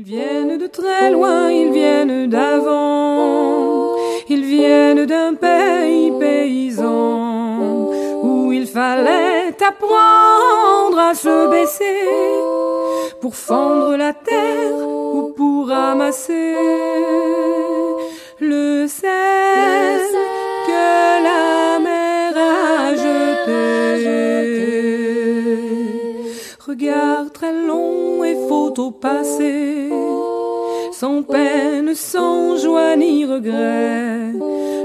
Ils viennent de très loin, ils viennent d'avant, ils viennent d'un pays paysan où il fallait apprendre à se baisser pour fendre la terre ou pour ramasser le sel que la mer a jeté. Regard très long et photo passé, sans peine, sans joie ni regret,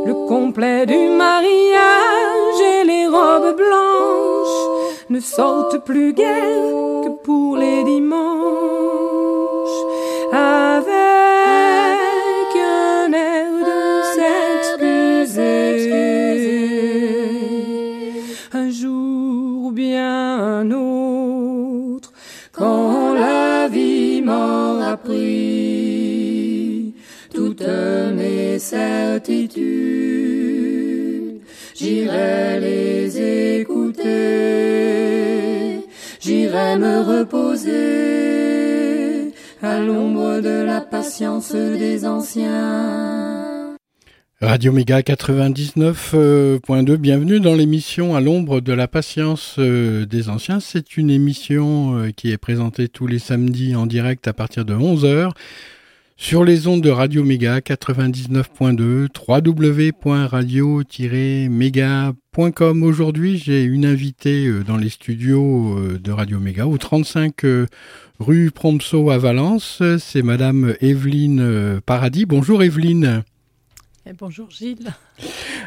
le complet du mariage et les robes blanches ne sortent plus guère que pour les dimanches. J'irai les écouter, j'irai me reposer à l'ombre de la patience des anciens. Radio Méga 99.2, bienvenue dans l'émission À l'ombre de la patience euh, des anciens. C'est une émission euh, qui est présentée tous les samedis en direct à partir de 11h sur les ondes de Radio Méga 99.2, www.radio-méga.com. Aujourd'hui, j'ai une invitée euh, dans les studios de Radio Méga au 35 rue Prompso à Valence. C'est Madame Evelyne Paradis. Bonjour Evelyne. Et bonjour Gilles.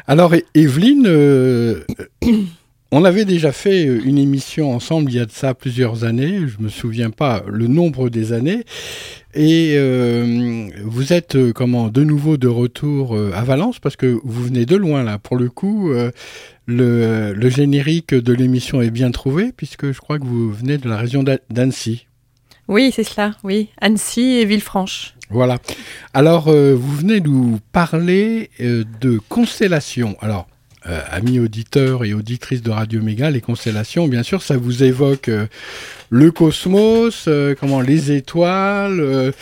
Alors Evelyne, euh, on avait déjà fait une émission ensemble il y a de ça plusieurs années, je me souviens pas le nombre des années, et euh, vous êtes euh, comment de nouveau de retour euh, à Valence parce que vous venez de loin là. Pour le coup, euh, le, le, générique de l'émission est bien trouvé puisque je crois que vous venez de la région d'Annecy. Oui, c'est cela, oui. Annecy et Villefranche. Voilà. Alors, euh, vous venez nous parler euh, de constellations. Alors, euh, amis auditeurs et auditrices de Radio Méga, les constellations, bien sûr, ça vous évoque euh, le cosmos, euh, comment les étoiles,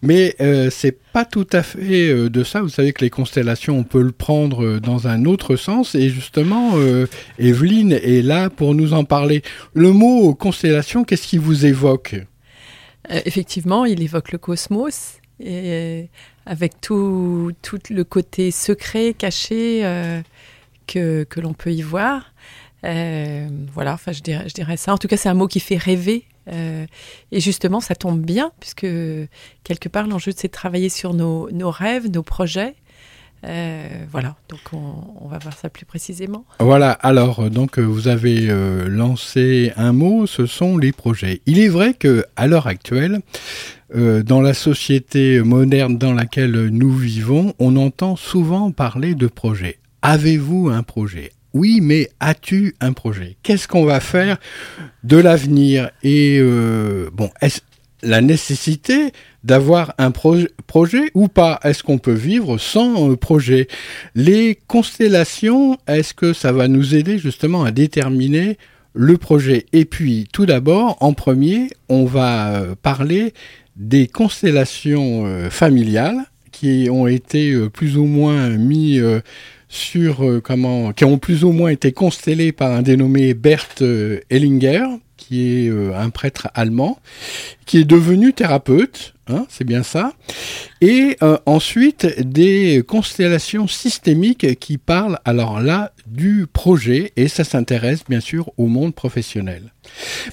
mais c'est pas tout à fait de ça. Vous savez que les constellations, on peut le prendre dans un autre sens, et justement, Evelyne est là pour nous en parler. Le mot constellation, qu'est-ce qui vous évoque? Effectivement, il évoque le cosmos et avec tout, tout le côté secret, caché que, l'on peut y voir. Euh, voilà, enfin, je dirais, ça. En tout cas, c'est un mot qui fait rêver. Euh, et justement, ça tombe bien, puisque quelque part, l'enjeu, c'est de travailler sur nos, rêves, nos projets. Euh, voilà, donc on, va voir ça plus précisément. Voilà, alors donc vous avez lancé un mot, ce sont les projets. Il est vrai que à l'heure actuelle, dans la société moderne dans laquelle nous vivons, on entend souvent parler de projets. Avez-vous un projet? Oui, mais as-tu un projet? Qu'est-ce qu'on va faire de l'avenir? Et euh, bon, est-ce la nécessité d'avoir un proje projet ou pas? Est-ce qu'on peut vivre sans euh, projet? Les constellations, est-ce que ça va nous aider justement à déterminer le projet? Et puis, tout d'abord, en premier, on va euh, parler des constellations familiales qui ont été plus ou moins mis sur euh, comment qui ont plus ou moins été constellées par un dénommé Bert euh, Hellinger qui est euh, un prêtre allemand qui est devenu thérapeute hein, c'est bien ça et euh, ensuite des constellations systémiques qui parlent alors là du projet et ça s'intéresse bien sûr au monde professionnel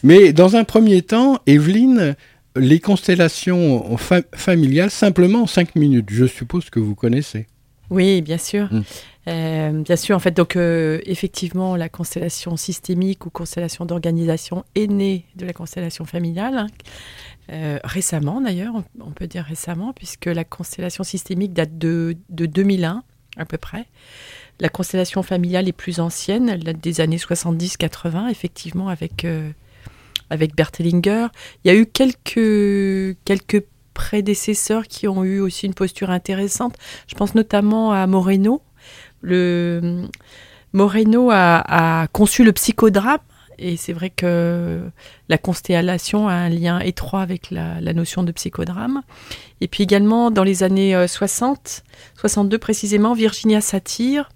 mais dans un premier temps Evelyne les constellations fa familiales simplement en cinq minutes. Je suppose que vous connaissez. Oui, bien sûr. Mmh. Euh, bien sûr, en fait, donc euh, effectivement, la constellation systémique ou constellation d'organisation est née de la constellation familiale. Hein. Euh, récemment, d'ailleurs, on, peut dire récemment, puisque la constellation systémique date de, de 2001 à peu près. La constellation familiale est plus ancienne, elle date des années 70-80, effectivement, avec avec Bertelinger. Il y a eu quelques, quelques prédécesseurs qui ont eu aussi une posture intéressante. Je pense notamment à Moreno. Le, Moreno a, conçu le psychodrame Et c'est vrai que la constellation a un lien étroit avec la, notion de psychodrame. Et puis également, dans les années 60, 62 précisément, Virginia Satir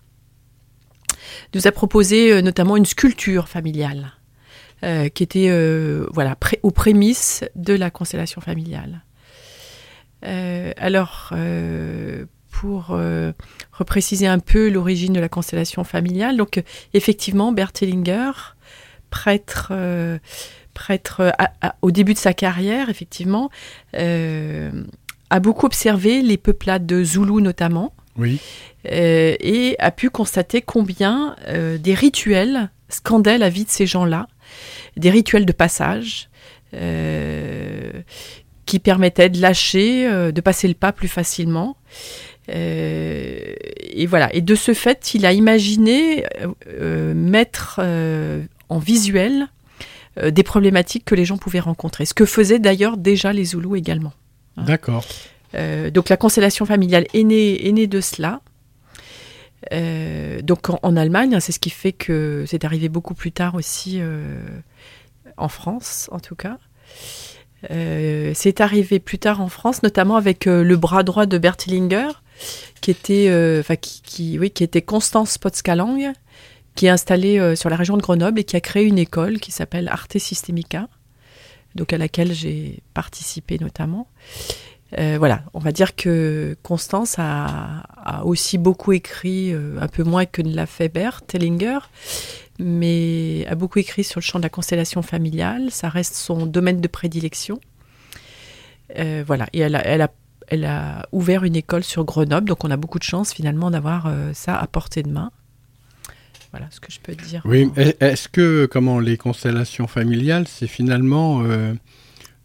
nous a proposé notamment une sculpture familiale. qui était voilà, aux prémices de la constellation familiale. alors, pour euh, repréciser un peu l'origine de la constellation familiale. Donc, effectivement, Bert Hellinger, prêtre, euh, prêtre au début de sa carrière, effectivement, euh, a beaucoup observé les peuplades de Zoulou notamment. Oui. et a pu constater combien des rituels scandaient la vie de ces gens-là, des rituels de passage, qui permettaient de lâcher, de passer le pas plus facilement. Euh, et voilà. Et de ce fait, il a imaginé euh, euh, mettre en visuel des problématiques que les gens pouvaient rencontrer. Ce que faisaient d'ailleurs déjà les Zoulous également. Hein. D'accord. donc la constellation familiale est née, est née de cela. donc en, Allemagne, hein, c'est ce qui fait que c'est arrivé beaucoup plus tard aussi en France, en tout cas. c'est arrivé plus tard en France, notamment avec le bras droit de Bert Hellinger, qui était, euh, qui, oui, qui était Constance Potscalang, qui est installée euh, sur la région de Grenoble et qui a créé une école qui s'appelle Arte Systemica, donc à laquelle j'ai participé notamment. Euh, voilà, on va dire que Constance a, aussi beaucoup écrit, un peu moins que ne l'a fait Bert Hellinger, mais a beaucoup écrit sur le champ de la constellation familiale. Ça reste son domaine de prédilection. voilà, et elle elle a elle a ouvert une école sur Grenoble, donc on a beaucoup de chance finalement d'avoir euh, ça à portée de main. Voilà ce que je peux dire. Oui, est-ce que comment les constellations familiales, c'est finalement euh,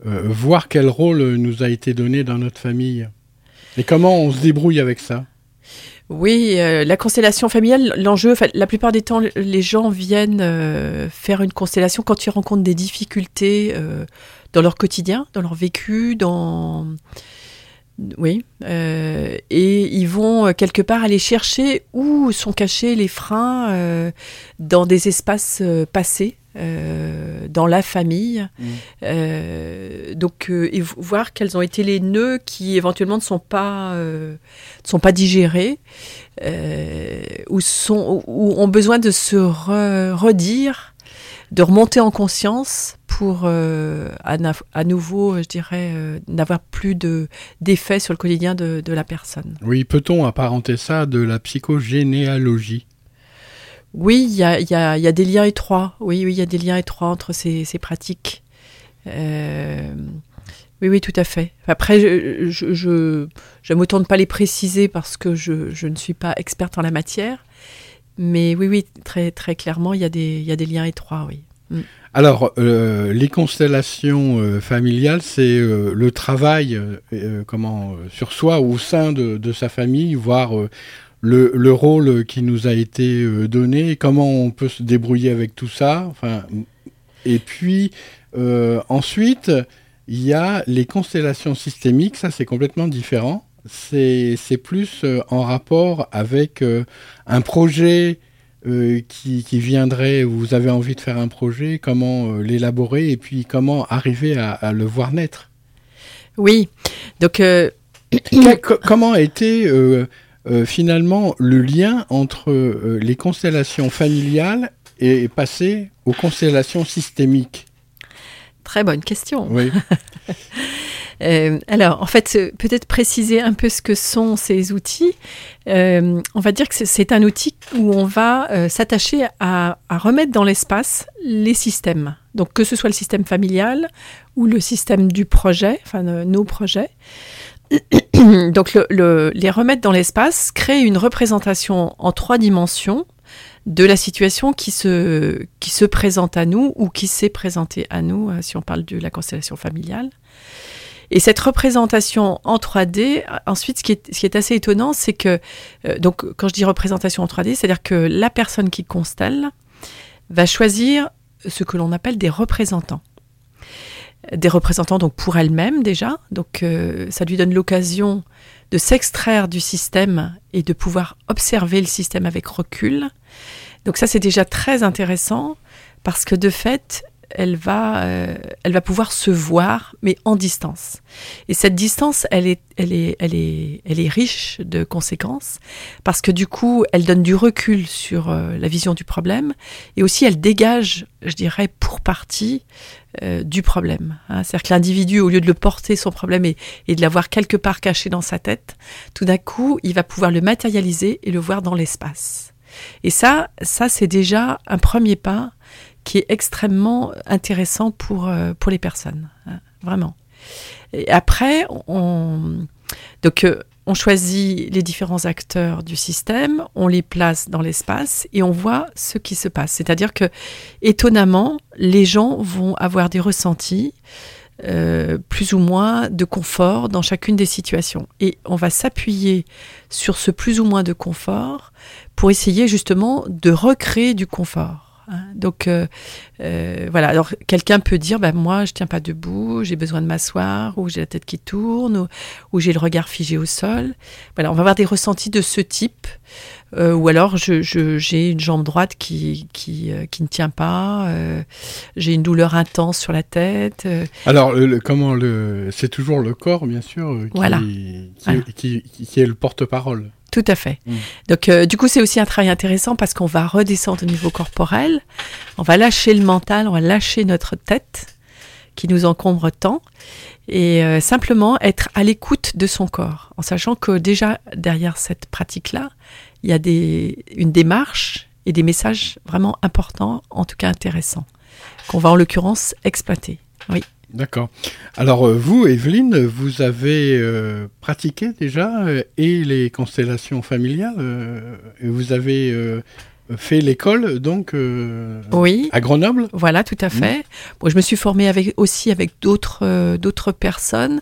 euh, voir quel rôle nous a été donné dans notre famille? Et comment on se débrouille avec ça? Oui, la constellation familiale, l'enjeu, la plupart des temps, les gens viennent faire une constellation quand ils rencontrent des difficultés dans leur quotidien, dans leur vécu, dans oui, euh, et ils vont euh, quelque part aller chercher où sont cachés les freins euh, dans des espaces passés, dans la famille. Mmh. donc, et voir quels ont été les nœuds qui éventuellement ne sont pas, sont pas digérés, ou, sont, ou ont besoin de se redire de remonter en conscience pour euh, à, nouveau, je dirais, euh, n'avoir plus de d'effet sur le quotidien de, la personne. Oui, peut-on apparenter ça de la psychogénéalogie? Oui, il y a, y, a, y a, des liens étroits. Oui, oui, il y a des liens étroits entre ces, ces pratiques. Euh, oui, oui, tout à fait. Après, je, je, autant ne pas les préciser parce que je, je ne suis pas experte en la matière. Mais oui, oui, très, très clairement, il y, a des, il y a des liens étroits, oui. Alors, euh, les constellations euh, familiales, c'est euh, le travail comment, sur soi au sein de, sa famille, voir le, le, rôle qui nous a été donné, comment on peut se débrouiller avec tout ça. Enfin, et puis, ensuite, il y a les constellations systémiques, ça c'est complètement différent c'est plus en rapport avec un projet euh, qui, viendrait, vous avez envie de faire un projet, comment l'élaborer et puis comment arriver à, le voir naître? Oui, donc... comment a été finalement le lien entre les constellations familiales et passer aux constellations systémiques? Très bonne question. Oui. Euh, alors, en fait, peut-être préciser un peu ce que sont ces outils. Euh, on va dire que c'est un outil où on va euh, s'attacher à, remettre dans l'espace les systèmes. Donc, que ce soit le système familial ou le système du projet, enfin nos projets. Donc, les remettre dans l'espace crée une représentation en trois dimensions de la situation se, qui se présente à nous ou qui s'est présentée à nous, si on parle de la constellation familiale. Et cette représentation en 3D, ensuite, ce qui est, assez étonnant, c'est que, euh, donc, quand je dis représentation en 3D, c'est-à-dire que la personne qui constelle va choisir ce que l'on appelle des représentants. Des représentants, donc, pour elle-même déjà. Donc, euh, ça lui donne l'occasion de s'extraire du système et de pouvoir observer le système avec recul. Donc, ça, c'est déjà très intéressant parce que de fait, elle va, euh, elle va pouvoir se voir, mais en distance. Et cette distance, elle est, elle est, elle est, elle est riche de conséquences parce que du coup, elle donne du recul sur euh, la vision du problème et aussi elle dégage, je dirais, pour partie euh, du problème. Hein. C'est-à-dire que l'individu, au lieu de le porter son problème et, et de l'avoir quelque part caché dans sa tête, tout d'un coup, il va pouvoir le matérialiser et le voir dans l'espace. Et ça, ça c'est déjà un premier pas qui est extrêmement intéressant pour, euh, les personnes, hein, vraiment. Et après, euh, on choisit les différents acteurs du système, on les place dans l'espace et on voit ce qui se passe. C'est-à-dire que, étonnamment, les gens vont avoir des ressentis euh, plus ou moins de confort dans chacune des situations. Et on va s'appuyer sur ce plus ou moins de confort pour essayer justement de recréer du confort. Hein. Donc euh, euh, voilà, alors quelqu'un peut dire, bah, moi je tiens pas debout, j'ai besoin de m'asseoir, ou j'ai la tête qui tourne, ou, j'ai le regard figé au sol. Voilà, on va avoir des ressentis de ce type, euh, ou alors j'ai je, une jambe droite qui, qui, qui ne tient pas, j'ai une douleur intense sur la tête. Alors comment le, c'est toujours le corps bien sûr qui, voilà. qui, qui est le porte-parole. Tout à fait. Mm. Donc, euh, du coup, c'est aussi un travail intéressant parce qu'on va redescendre au niveau corporel, on va lâcher le mental, on va lâcher notre tête qui nous encombre tant, et euh, simplement être à l'écoute de son corps, en sachant que déjà derrière cette pratique-là, il y a des, une démarche et des messages vraiment importants, en tout cas intéressants, qu'on va en l'occurrence exploiter. Oui. D'accord. Alors euh, vous, Evelyne, vous avez euh, pratiqué déjà euh, et les constellations familiales. vous avez fait l'école donc oui. à Grenoble? Voilà, tout à mmh. fait. je me suis formée avec, aussi avec d'autres d'autres personnes,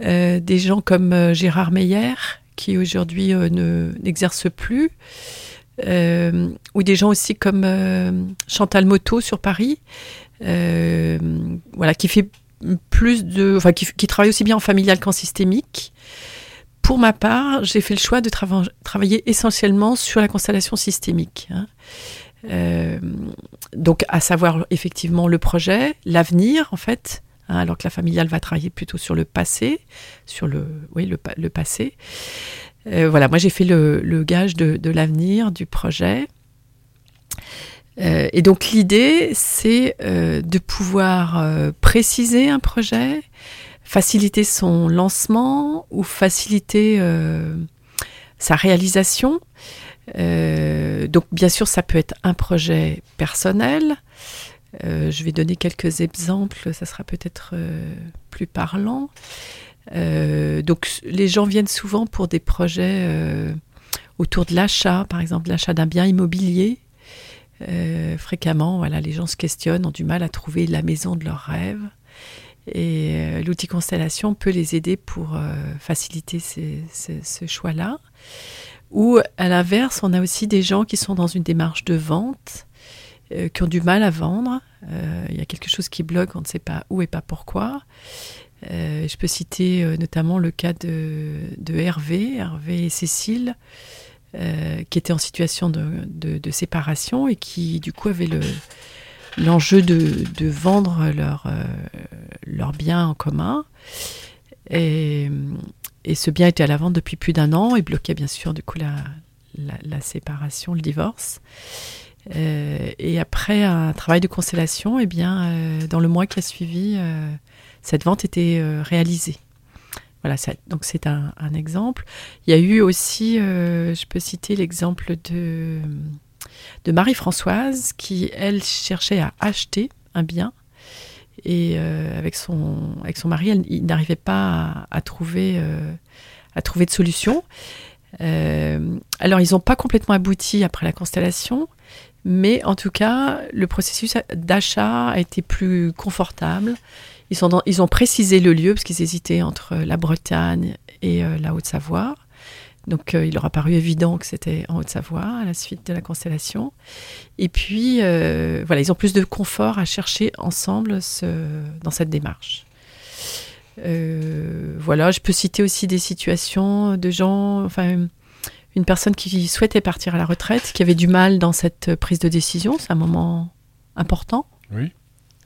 des gens comme Gérard Meyer qui aujourd'hui ne n'exerce plus. ou des gens aussi comme Chantal Moto sur Paris, voilà, qui fait plus de, enfin, qui, travaille aussi bien en familial qu'en systémique. Pour ma part, j'ai fait le choix de travailler essentiellement sur la constellation systémique. Hein. Euh, donc, à savoir effectivement le projet, l'avenir en fait, hein, alors que la familiale va travailler plutôt sur le passé, sur le, oui, le, passé. Euh, voilà, moi j'ai fait le, gage de l'avenir, du projet. Euh, et donc l'idée, c'est euh, de pouvoir euh, préciser un projet, faciliter son lancement ou faciliter sa réalisation. donc bien sûr, ça peut être un projet personnel. je vais donner quelques exemples, ça sera peut-être plus parlant. donc les gens viennent souvent pour des projets autour de l'achat, par exemple l'achat d'un bien immobilier euh, fréquemment, voilà, les gens se questionnent, ont du mal à trouver la maison de leurs rêves. Et euh, l'outil Constellation peut les aider pour euh, faciliter ce choix-là. Ou à l'inverse, on a aussi des gens qui sont dans une démarche de vente, qui ont du mal à vendre. Il y a quelque chose qui bloque, on ne sait pas où et pas pourquoi. je peux citer notamment le cas de, de Hervé, Hervé et Cécile, euh, qui étaient en situation de, séparation et qui du coup avaient l'enjeu de, vendre leur euh, biens en commun. Et, ce bien était à la vente depuis plus d'un an et bloquait bien sûr du coup la, séparation, le divorce. Euh, et après un travail de constellation, eh bien, dans le mois qui a suivi, cette vente était réalisée. Voilà, donc c'est un, exemple. Il y a eu aussi, euh, je peux citer l'exemple de, Marie-Françoise qui, elle, cherchait à acheter un bien. Et euh, avec, son, avec son mari, elle, n'arrivait pas à, trouver, euh, à trouver de solution. alors, ils n'ont pas complètement abouti après la constellation, mais en tout cas, le processus d'achat a été plus confortable. Ils, ont précisé le lieu parce qu'ils hésitaient entre la Bretagne et euh, la Haute-Savoie. Donc euh, il leur a paru évident que c'était en Haute-Savoie à la suite de la constellation. Et puis euh, voilà, ils ont plus de confort à chercher ensemble dans cette démarche. voilà, je peux citer aussi des situations de gens, enfin une personne qui souhaitait partir à la retraite, qui avait du mal dans cette prise de décision. C'est un moment important. Oui.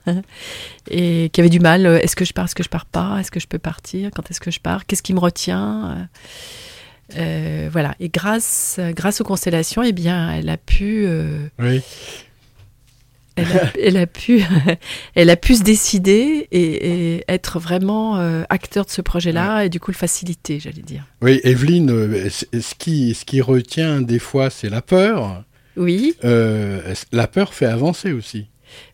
et qui avait du mal. Est-ce que je pars, est-ce que je pars pas Est-ce que je peux partir Quand est-ce que je pars Qu'est-ce qui me retient Voilà. Et grâce, grâce aux constellations, eh bien, elle a pu. oui elle a, pu, elle a pu se décider et, être vraiment euh, acteur de ce projet-là et du coup le faciliter, j'allais dire. Oui, Evelyne, euh, ce qui, ce qui retient des fois, c'est la peur. Oui. Euh, la peur fait avancer aussi.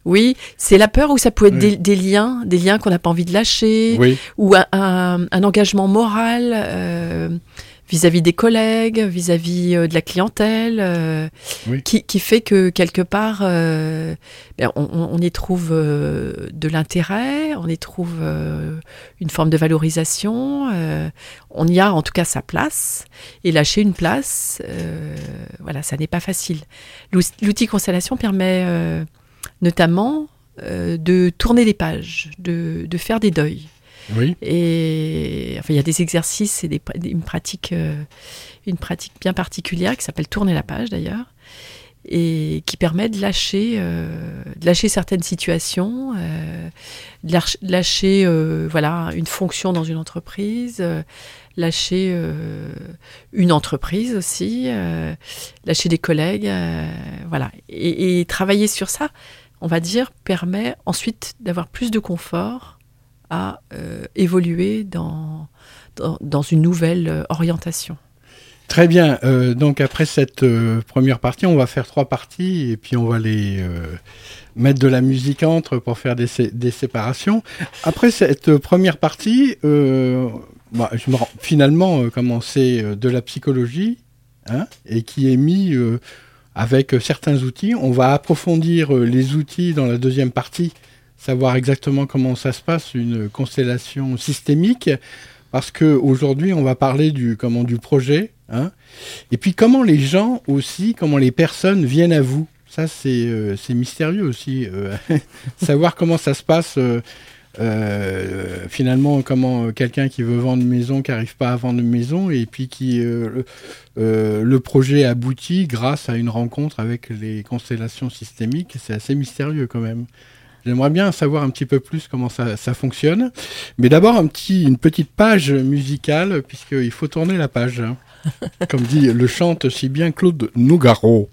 Oui, c'est la peur ou ça peut être des, liens, des liens qu'on n'a pas envie de lâcher, ou un, engagement moral vis-à-vis des collègues, vis-à-vis euh, de la clientèle, euh, qui, fait que quelque part, euh, ben, on, y trouve de l'intérêt, on y trouve une forme de valorisation, on y a en tout cas sa place, et lâcher une place, voilà, ça n'est pas facile. L'outil Constellation permet notamment de tourner les pages, de, de faire des deuils. Oui. Et enfin, il y a des exercices et des, une, pratique, euh, une pratique bien particulière qui s'appelle tourner la page d'ailleurs, et qui permet de lâcher, euh, de lâcher certaines situations, euh, de lâcher voilà, une fonction dans une entreprise, lâcher une entreprise aussi, lâcher des collègues, voilà. Et, et travailler sur ça, on va dire, permet ensuite d'avoir plus de confort à euh, évoluer dans, dans, une nouvelle euh, orientation. Très bien. Euh, donc après cette première partie, on va faire trois parties et puis on va les mettre de la musique entre pour faire des, des séparations. Après cette première partie, bah, je me finalement, comment c'est de la psychologie hein, et qui est mis avec certains outils. On va approfondir les outils dans la deuxième partie savoir exactement comment ça se passe, une constellation systémique, parce qu'aujourd'hui, on va parler du, comment, du projet, hein, et puis comment les gens aussi, comment les personnes viennent à vous. Ça, c'est euh, mystérieux aussi, euh, savoir comment ça se passe. Euh, finalement, comment quelqu'un qui veut vendre une maison, qui n'arrive pas à vendre une maison, et puis qui le projet aboutit grâce à une rencontre avec les constellations systémiques, c'est assez mystérieux quand même. J'aimerais bien savoir un petit peu plus comment ça, fonctionne. Mais d'abord, un petit, une petite page musicale, puisqu'il faut tourner la page. Hein. Comme dit le chante si bien Claude Nougaro.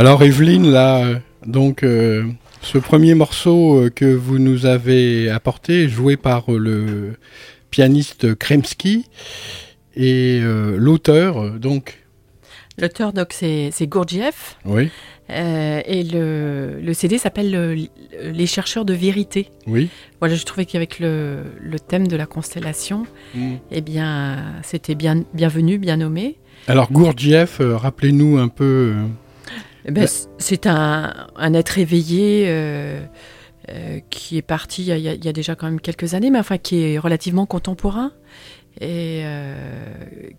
Alors Evelyne, là, donc ce premier morceau que vous nous avez apporté, joué par le pianiste Kremski, et l'auteur, donc L'auteur, donc, c'est Gurdjieff. Oui. Euh, et le, le CD s'appelle Les chercheurs de vérité. Oui. Voilà, je trouvais qu'avec le, le, thème de la constellation, mm. eh bien, c'était bien, bienvenu, bien nommé. Alors, Gurdjieff, euh, rappelez-nous un peu. Euh, eh ben, c'est un, un, être éveillé. qui est parti il y, a, il y, a, déjà quand même quelques années, mais enfin qui est relativement contemporain et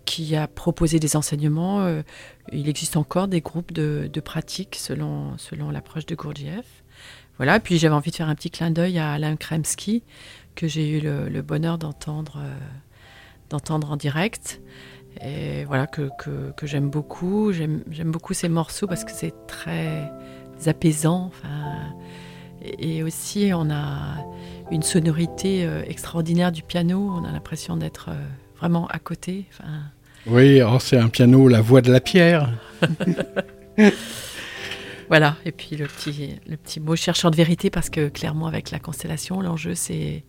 qui a proposé des enseignements il existe encore des groupes de, de pratiques selon, selon l'approche de Gurdjieff. Voilà, puis j'avais envie de faire un petit clin d'œil à Alain Kremski, que j'ai eu le, bonheur d'entendre euh, d'entendre en direct. Et voilà, que, que, que j'aime beaucoup. J'aime beaucoup ces morceaux parce que c'est très apaisant. Enfin, et, aussi, on a une sonorité euh, extraordinaire du piano. On a l'impression d'être euh, vraiment à côté. Enfin, oui, c'est un piano, la voix de la pierre. voilà, et puis le petit, le petit mot chercheur de vérité, parce que clairement, avec la constellation, l'enjeu, c'est,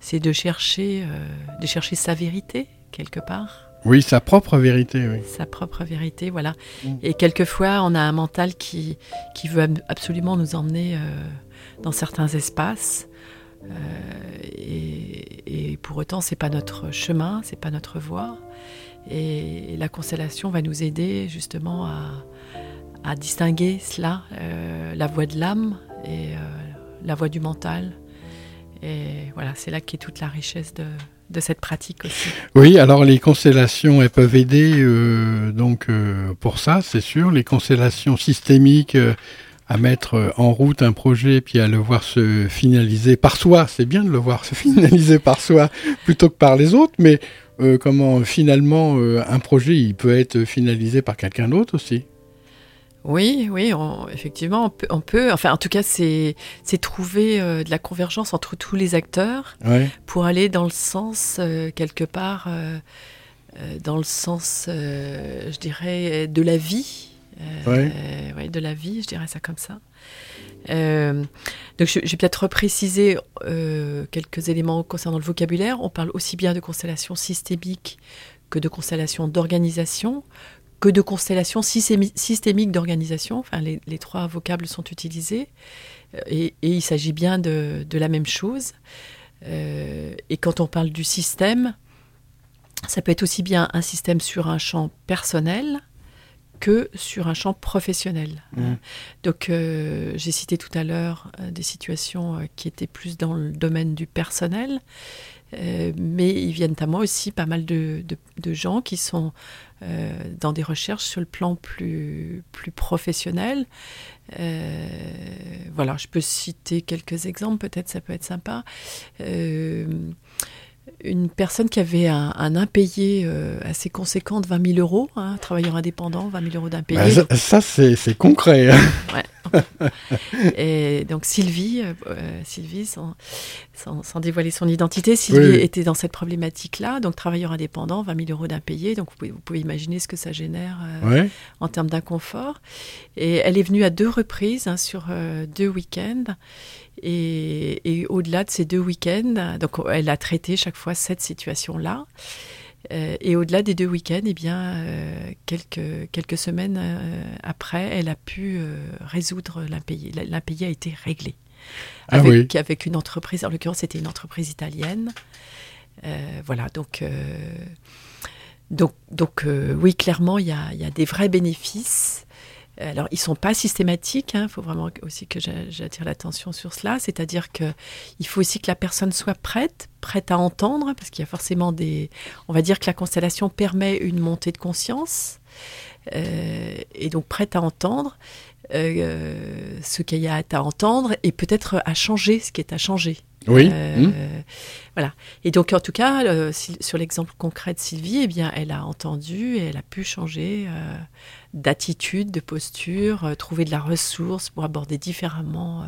c'est de, chercher, euh, de chercher sa vérité, quelque part. Oui, sa propre vérité, oui. Sa propre vérité, voilà. Et quelquefois, on a un mental qui, qui veut absolument nous emmener euh, dans certains espaces. Euh, et, pour autant, c'est pas notre chemin, c'est pas notre voie. Et la constellation va nous aider justement à, distinguer cela, euh, la voix de l'âme et la voix du mental. Et voilà, c'est là qu'est toute la richesse de, Oui, alors les constellations, elles peuvent aider euh, donc pour ça, c'est sûr. Les constellations systémiques à mettre en route un projet puis à le voir se finaliser par soi. C'est bien de le voir se finaliser par soi plutôt que par les autres, mais euh, comment finalement euh, un projet il peut être finalisé par quelqu'un d'autre aussi. Oui, oui, effectivement, on peut, enfin, en tout cas, c'est trouver euh, de la convergence entre tous les acteurs pour aller dans le sens, quelque part, dans le sens, je dirais, de la vie. Ouais. de la vie, je dirais ça comme ça. Euh, donc je, vais peut-être repréciser euh, quelques éléments concernant le vocabulaire. On parle aussi bien de constellation systémique que de constellation d'organisation, que de constellation systémique d'organisation. Enfin, les, trois vocables sont utilisés euh, et, il s'agit bien de, de, la même chose. et quand on parle du système, ça peut être aussi bien un système sur un champ personnel, que sur un champ professionnel. Mmh. Donc euh, j'ai cité tout à l'heure euh, des situations euh, qui étaient plus dans le domaine du personnel, mais ils viennent à moi aussi pas mal de, gens qui sont dans des recherches sur le plan plus, professionnel. voilà, je peux citer quelques exemples, peut-être ça peut être sympa une personne qui avait un, impayé euh, assez conséquent de 20 000 euros, hein, travailleur indépendant, 20 000 euros d'impayé. Bah, ça, c'est concret. Hein. Et donc Sylvie, euh, euh, Sylvie sans, sans, dévoiler son identité, Sylvie était dans cette problématique-là, donc travailleur indépendant, 20 000 euros d'impayé, donc vous pouvez, vous pouvez, imaginer ce que ça génère en termes d'inconfort. Et elle est venue à deux reprises, hein, sur deux week-ends. Et, au-delà de ces deux week-ends, donc elle a traité chaque fois cette situation-là. Euh, et au-delà des deux week-ends, eh bien, euh, quelques, quelques semaines euh, après, elle a pu résoudre l'impayé. L'impayé a été réglé. Ah avec, avec une entreprise, en l'occurrence, c'était une entreprise italienne. voilà, donc, donc, donc oui, clairement, il y a, y a, des vrais bénéfices alors, ils sont pas systématiques. Il hein, faut vraiment aussi que j'attire l'attention sur cela. C'est-à-dire que il faut aussi que la personne soit prête, prête à entendre, parce qu'il y a forcément des. On va dire que la constellation permet une montée de conscience, euh, et donc prête à entendre euh, ce qu'il y a à entendre, et peut-être à changer ce qui est à changer. Oui. Euh, mmh. Voilà. Et donc, en tout cas, sur l'exemple concret de Sylvie, eh bien, elle a entendu et elle a pu changer d'attitude, de posture, euh, trouver de la ressource pour aborder différemment euh,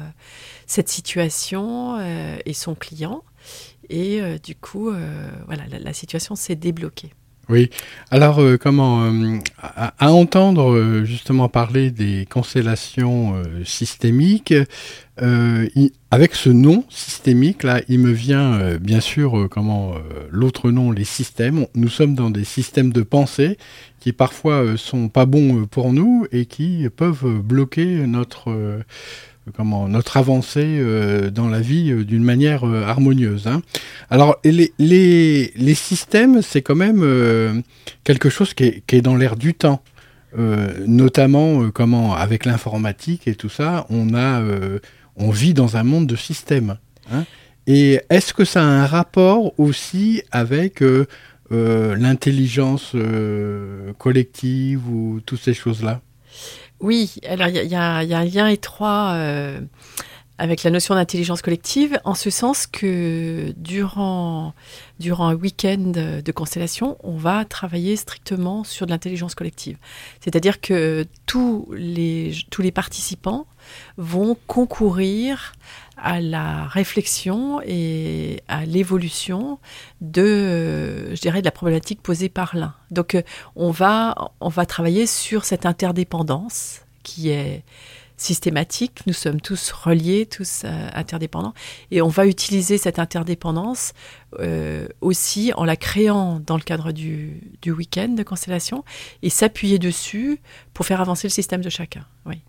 cette situation euh, et son client. Et du coup, voilà, la, situation s'est débloquée. Oui. Alors, euh, comment euh, à, entendre euh, justement parler des constellations systémiques, avec ce nom systémique là, il me vient bien sûr comment l'autre nom, les systèmes. Nous sommes dans des systèmes de pensée qui parfois sont pas bons pour nous et qui peuvent bloquer notre notre avancée euh, dans la vie euh, d'une manière euh, harmonieuse. Hein. Alors les, systèmes, c'est quand même quelque chose qui est, dans l'air du temps. notamment comment avec l'informatique et tout ça, on vit dans un monde de systèmes. Hein. Et est-ce que ça a un rapport aussi avec l'intelligence collective ou toutes ces choses-là? Oui, alors il y, a un lien étroit euh, avec la notion d'intelligence collective, en ce sens que durant, durant un week-end de constellation, on va travailler strictement sur de l'intelligence collective. C'est-à-dire que tous les, tous les participants vont concourir la réflexion et à l'évolution de, je dirais, de la problématique posée par l'un. Donc, euh, on va, on va travailler sur cette interdépendance qui est systématique. Nous sommes tous reliés, tous euh, interdépendants, et on va utiliser cette interdépendance euh, aussi en la créant dans le cadre du, du week-end de constellation et s'appuyer dessus pour faire avancer le système de chacun. Oui.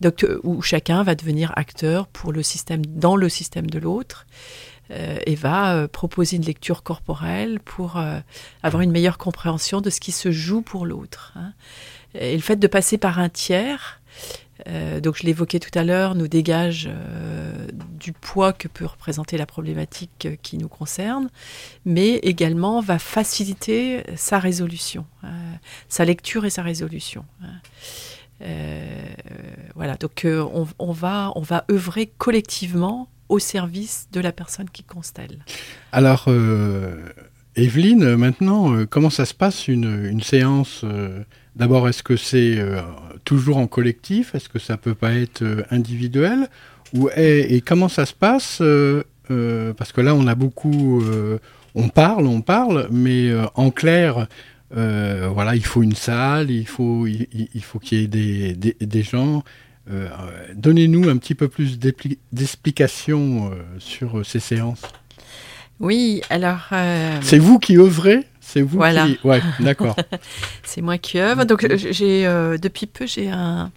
Donc, euh, où chacun va devenir acteur pour le système, dans le système de l'autre. Euh, et va euh, proposer une lecture corporelle pour avoir une meilleure compréhension de ce qui se joue pour l'autre. Hein. Et le fait de passer par un tiers, donc je l'évoquais tout à l'heure, nous dégage du poids que peut représenter la problématique qui nous concerne, mais également va faciliter sa résolution, sa lecture et sa résolution. Euh, voilà, donc euh, on, va, on va œuvrer collectivement au service de la personne qui constelle. Alors, euh, Evelyne, maintenant, comment ça se passe une, séance D'abord, est-ce que c'est toujours en collectif? Est-ce que ça peut pas être individuel? Ou, et, comment ça se passe Parce que là, on a beaucoup... on parle, on parle, mais en clair, euh, voilà, il faut une salle, il faut, il, faut qu'il y ait des, des, gens. Euh, donnez-nous un petit peu plus d'explications euh, sur ces séances. Oui, alors. C'est vous qui œuvrez? C'est vous voilà. qui. Ouais, d'accord. C'est moi qui œuvre. Donc, j'ai depuis peu, j'ai un,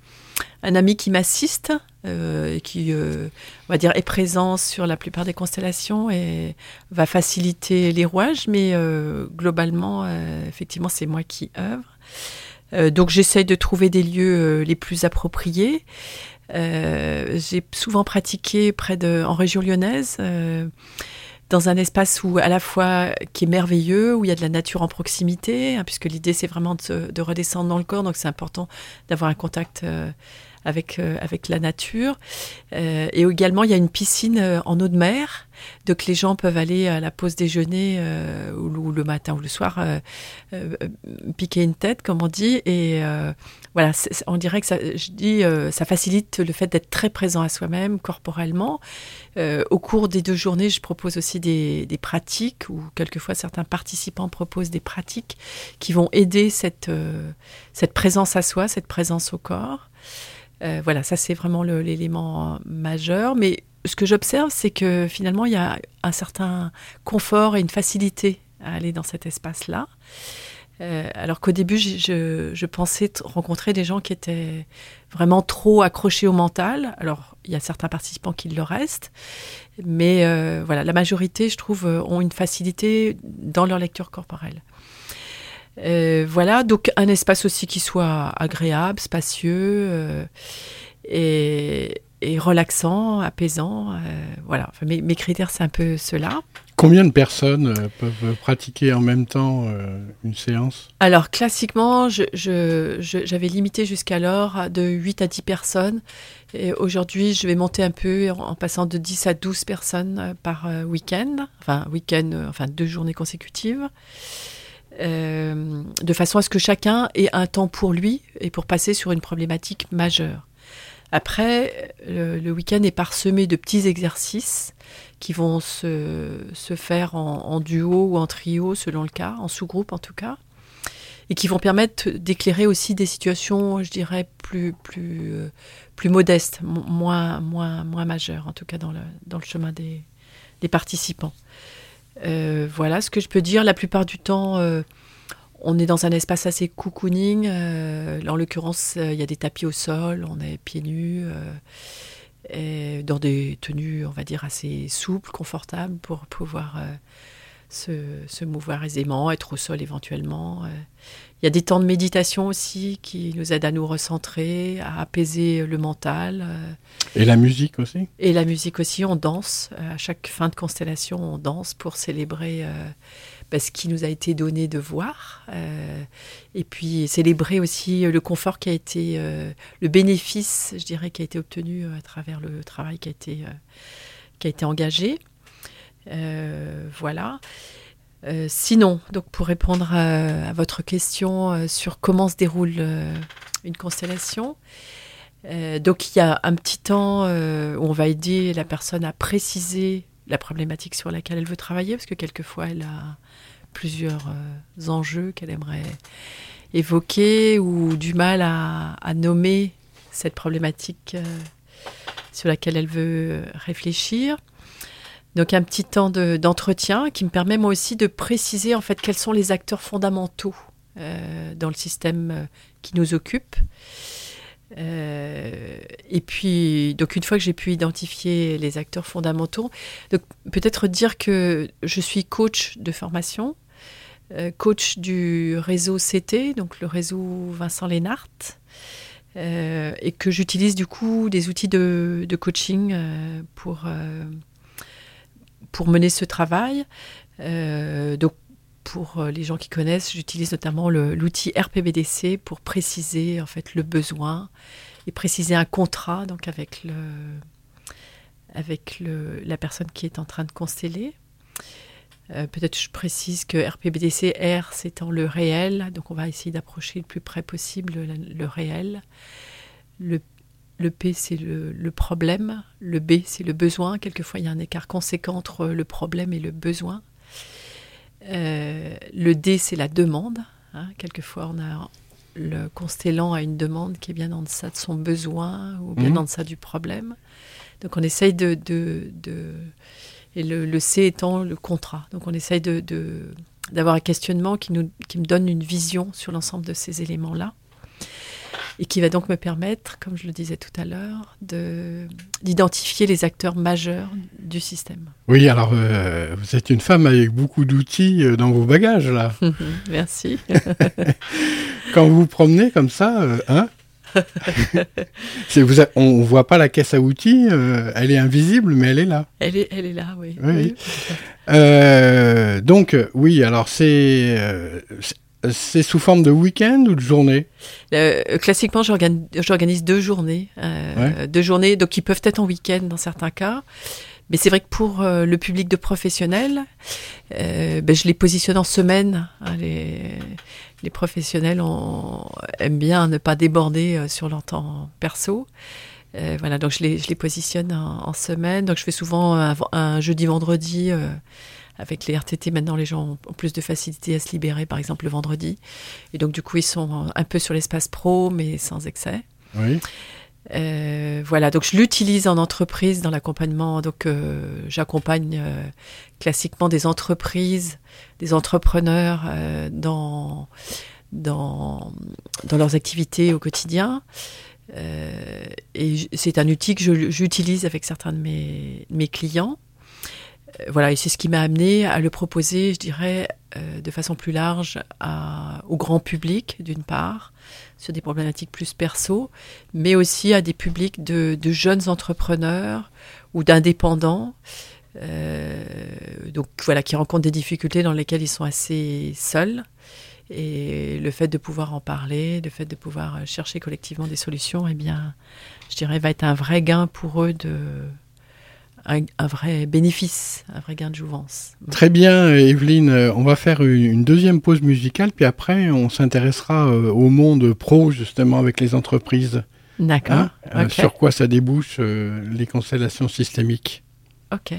un ami qui m'assiste, euh, qui, euh, on va dire, est présent sur la plupart des constellations et va faciliter les rouages, mais euh, globalement, effectivement, c'est moi qui œuvre. donc j'essaye de trouver des lieux les plus appropriés. J'ai souvent pratiqué près de, en région lyonnaise dans un espace où à la fois qui est merveilleux, où il y a de la nature en proximité, hein, puisque l'idée c'est vraiment de, de, redescendre dans le corps, donc c'est important d'avoir un contact avec la nature. Euh, et également, il y a une piscine euh, en eau de mer. Donc les gens peuvent aller à la pause déjeuner ou, le matin ou le soir piquer une tête, comme on dit. Et voilà, on dirait que ça, je dis, ça facilite le fait d'être très présent à soi-même corporellement. au cours des deux journées, je propose aussi des, des, pratiques ou quelquefois certains participants proposent des pratiques qui vont aider cette, cette présence à soi, cette présence au corps. Euh, voilà, ça c'est vraiment l'élément majeur. Mais ce que j'observe, c'est que finalement, il y a un certain confort et une facilité à aller dans cet espace-là. Euh, alors qu'au début, je, pensais rencontrer des gens qui étaient vraiment trop accrochés au mental. Alors, il y a certains participants qui le restent, mais euh, voilà, la majorité, je trouve, ont une facilité dans leur lecture corporelle. Euh, voilà, donc un espace aussi qui soit agréable, spacieux euh, et, relaxant, apaisant. Euh, voilà, mes, critères, c'est un peu cela. Combien de personnes peuvent pratiquer en même temps une séance? Alors, classiquement, j'avais limité jusqu'alors de 8 à 10 personnes. Et aujourd'hui, je vais monter un peu en passant de 10 à 12 personnes par week-end, enfin, week-end, enfin, deux journées consécutives. Euh, de façon à ce que chacun ait un temps pour lui et pour passer sur une problématique majeure. Après, le, week-end est parsemé de petits exercices qui vont se, se faire en, duo ou en trio selon le cas, en sous-groupe en tout cas. et qui vont permettre d'éclairer aussi des situations, je dirais, plus, plus, plus modestes, moins, moins, moins majeures, en tout cas dans le, dans le chemin des, des participants. Voilà ce que je peux dire. La plupart du temps, on est dans un espace assez cocooning. en l'occurrence, il y a des tapis au sol, on est pieds nus dans des tenues, on va dire, assez souples, confortables pour pouvoir euh, se, se, mouvoir aisément, être au sol éventuellement. Euh. Il y a des temps de méditation aussi qui nous aident à nous recentrer, à apaiser le mental. Euh. Et la musique aussi Et la musique aussi, on danse. À chaque fin de constellation, on danse pour célébrer ce qui nous a été donné de voir, euh, et puis célébrer aussi le confort qui a été, euh, le bénéfice, je dirais, qui a été obtenu euh, à travers le travail qui a été, qui a été engagé. Voilà. sinon, donc pour répondre à, votre question sur comment se déroule une constellation, donc il y a un petit temps où on va aider la personne à préciser la problématique sur laquelle elle veut travailler, parce que quelquefois elle a plusieurs euh, enjeux qu'elle aimerait évoquer ou du mal à, nommer cette problématique euh, sur laquelle elle veut réfléchir. Donc un petit temps d'entretien qui me permet moi aussi de préciser en fait quels sont les acteurs fondamentaux euh, dans le système qui nous occupe. et puis, donc une fois que j'ai pu identifier les acteurs fondamentaux, peut-être dire que je suis coach de formation, euh, coach du réseau CT, donc le réseau Vincent Lénart, euh, et que j'utilise du coup des outils de, coaching euh, pour, pour mener ce travail. donc pour les gens qui connaissent, j'utilise notamment l'outil RPBDC pour préciser en fait le besoin et préciser un contrat donc avec le avec le, la personne qui est en train de consteller. Euh, peut-être je précise que RPBDC, R, c'est en le réel, donc on va essayer d'approcher le plus près possible le, réel. Le P, c'est le, problème. Le B, c'est le besoin. Quelquefois, il y a un écart conséquent entre le problème et le besoin. Euh, le D, c'est la demande. Hein. Quelquefois, on a le constellant a une demande qui est bien en deçà de son besoin ou bien mmh. en deçà du problème. Donc, on essaye de, de, de et le, C étant le contrat. Donc on essaye de, d'avoir un questionnement qui, nous, qui me donne une vision sur l'ensemble de ces éléments-là et qui va donc me permettre, comme je le disais tout à l'heure, de, d'identifier les acteurs majeurs du système. Oui, alors euh, vous êtes une femme avec beaucoup d'outils euh, dans vos bagages, là. Merci. Quand vous vous promenez comme ça, euh, hein, vous on ne voit pas la caisse à outils, euh, elle est invisible, mais elle est là. Elle est, elle est là, oui. Euh, donc, oui, alors c'est euh, c'est sous forme de week-end ou de journée? Classiquement, j'organise deux journées. Deux journées, donc qui peuvent être en week-end dans certains cas. Mais c'est vrai que pour le public de professionnels, ben, je les positionne en semaine. Hein, les, les professionnels aiment bien ne pas déborder euh, sur leur temps perso. Euh, voilà, donc je les, je les positionne en, semaine. Donc je fais souvent un, jeudi-vendredi. Avec les RTT, maintenant, les gens ont plus de facilité à se libérer, par exemple, le vendredi. Et donc, du coup, ils sont un peu sur l'espace pro, mais sans excès. Oui. Euh, voilà, donc je l'utilise en entreprise dans l'accompagnement. Donc euh, j'accompagne euh, classiquement des entreprises, des entrepreneurs dans, dans, dans leurs activités au quotidien. et c'est un outil que j'utilise avec certains de mes, mes clients. Voilà, et c'est ce qui m'a amené à le proposer, je dirais, de façon plus large au grand public, d'une part, sur des problématiques plus perso, mais aussi à des publics de, jeunes entrepreneurs ou d'indépendants. Euh, donc voilà, qui rencontrent des difficultés dans lesquelles ils sont assez seuls. Et le fait de pouvoir en parler, le fait de pouvoir chercher collectivement des solutions, eh bien, je dirais, va être un vrai gain pour eux de, un, vrai bénéfice, un vrai gain de jouvence. Très bien, Evelyne. Euh, on va faire une, deuxième pause musicale, puis après, on s'intéressera euh, au monde pro, justement, avec les entreprises. D'accord. Hein, euh, sur quoi ça débouche les constellations systémiques? Ok.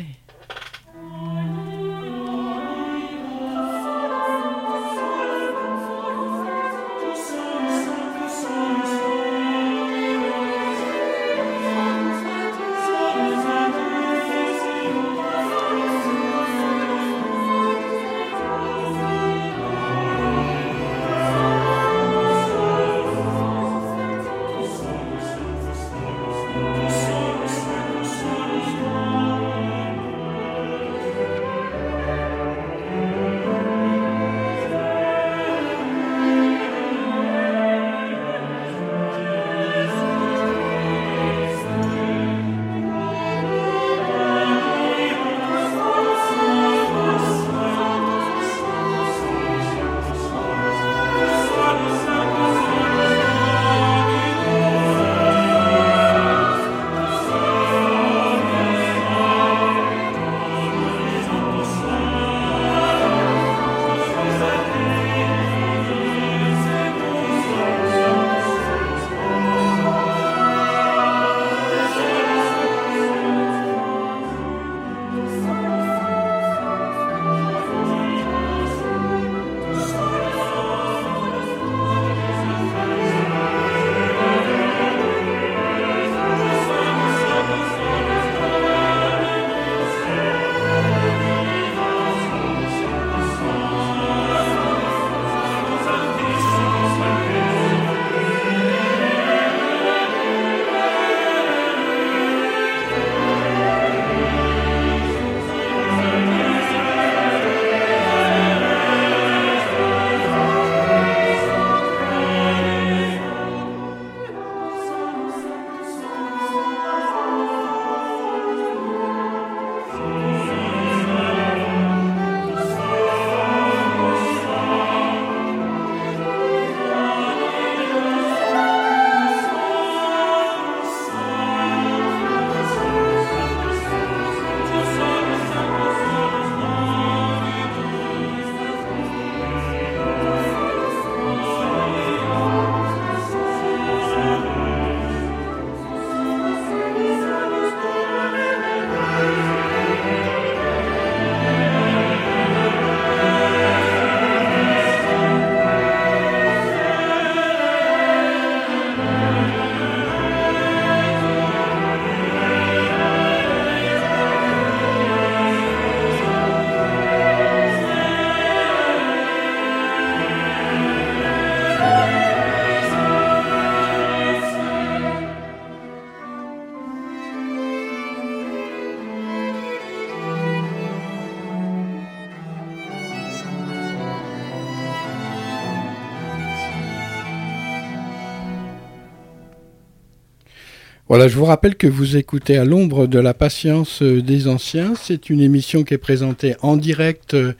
Voilà, je vous rappelle que vous écoutez à l'ombre de la patience des anciens. C'est une émission qui est présentée en direct euh,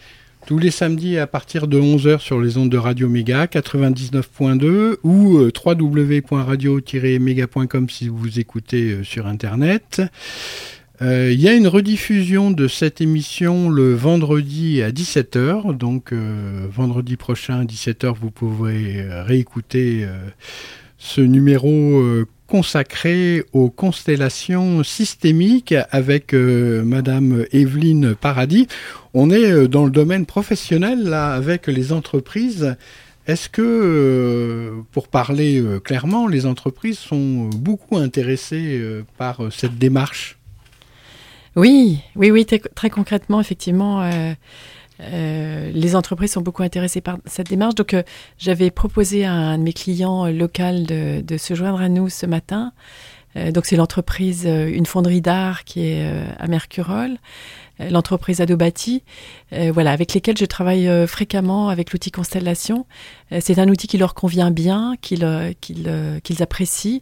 tous les samedis à partir de 11h sur les ondes de Radio Méga 99.2 ou euh, www.radio-méga.com si vous écoutez euh, sur Internet. Il y a une rediffusion de cette émission le vendredi à 17h. Donc vendredi prochain à 17h, vous pourrez réécouter ce numéro consacré aux constellations systémiques avec euh, Madame Evelyne Paradis. On est euh, dans le domaine professionnel avec les entreprises. Est-ce que, euh, pour parler clairement, les entreprises sont beaucoup intéressées par cette démarche? Oui, oui, très concrètement, effectivement. Les entreprises sont beaucoup intéressées par cette démarche. Donc, euh, j'avais proposé à un de mes clients euh, local de, se joindre à nous ce matin. donc, c'est l'entreprise, une fonderie d'art qui est à Mercurol, l'entreprise Adobati, voilà, avec lesquels je travaille fréquemment avec l'outil Constellation. c'est un outil qui leur convient bien, qu'ils apprécient,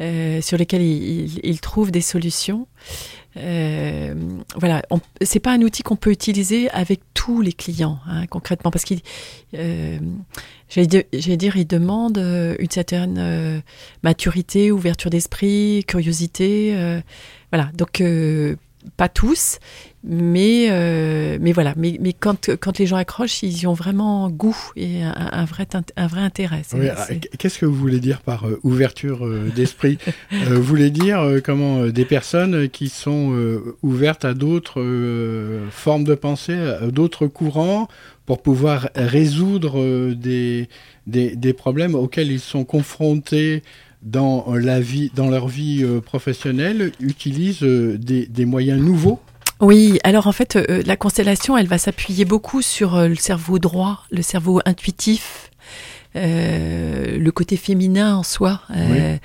sur lesquels ils trouvent des solutions. Euh, voilà, c'est pas un outil qu'on peut utiliser avec tous les clients hein, concrètement parce qu'il, euh, j'allais dire, il demande euh, une certaine euh, maturité, ouverture d'esprit, curiosité, voilà. Donc pas tous, mais, euh, mais voilà. Mais, mais quand, quand les gens accrochent, ils y ont vraiment goût et un, vrai, un vrai intérêt. Ah, qu'est-ce que vous voulez dire par euh, ouverture euh, d'esprit? Vous voulez dire comment des personnes qui sont ouvertes à d'autres formes de pensée, à d'autres courants, pour pouvoir résoudre des, des, des, problèmes auxquels ils sont confrontés dans, la vie, dans leur vie euh, professionnelle utilisent euh, des, moyens nouveaux? Oui, alors en fait, euh, la constellation, elle va s'appuyer beaucoup sur le cerveau droit, le cerveau intuitif, euh, le côté féminin en soi, euh,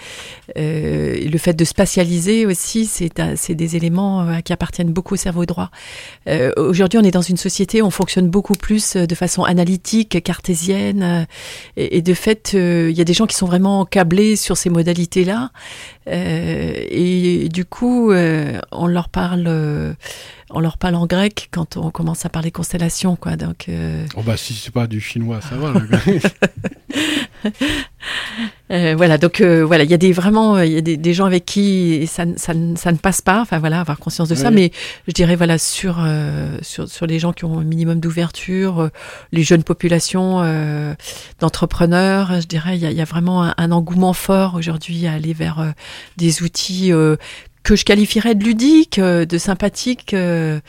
euh, le fait de spatialiser aussi, c'est des éléments qui appartiennent beaucoup au cerveau droit. Aujourd'hui, on est dans une société où on fonctionne beaucoup plus de façon analytique, cartésienne, et, de fait, il y a des gens qui sont vraiment câblés sur ces modalités-là, et du coup, on leur parle on leur parle en grec quand on commence à parler constellation, quoi. Donc. Euh, oh bah si c'est pas du chinois, ça va. euh, voilà, donc euh, voilà, il y a des vraiment, il y a des, gens avec qui ça, ça, ça, ne passe pas. Enfin voilà, avoir conscience de ça. Mais je dirais voilà sur euh, sur, sur les gens qui ont un minimum d'ouverture, les jeunes populations d'entrepreneurs, je dirais il y a, y a, vraiment un, un engouement fort aujourd'hui à aller vers des outils que je qualifierais de ludique, euh, de sympathique. Euh,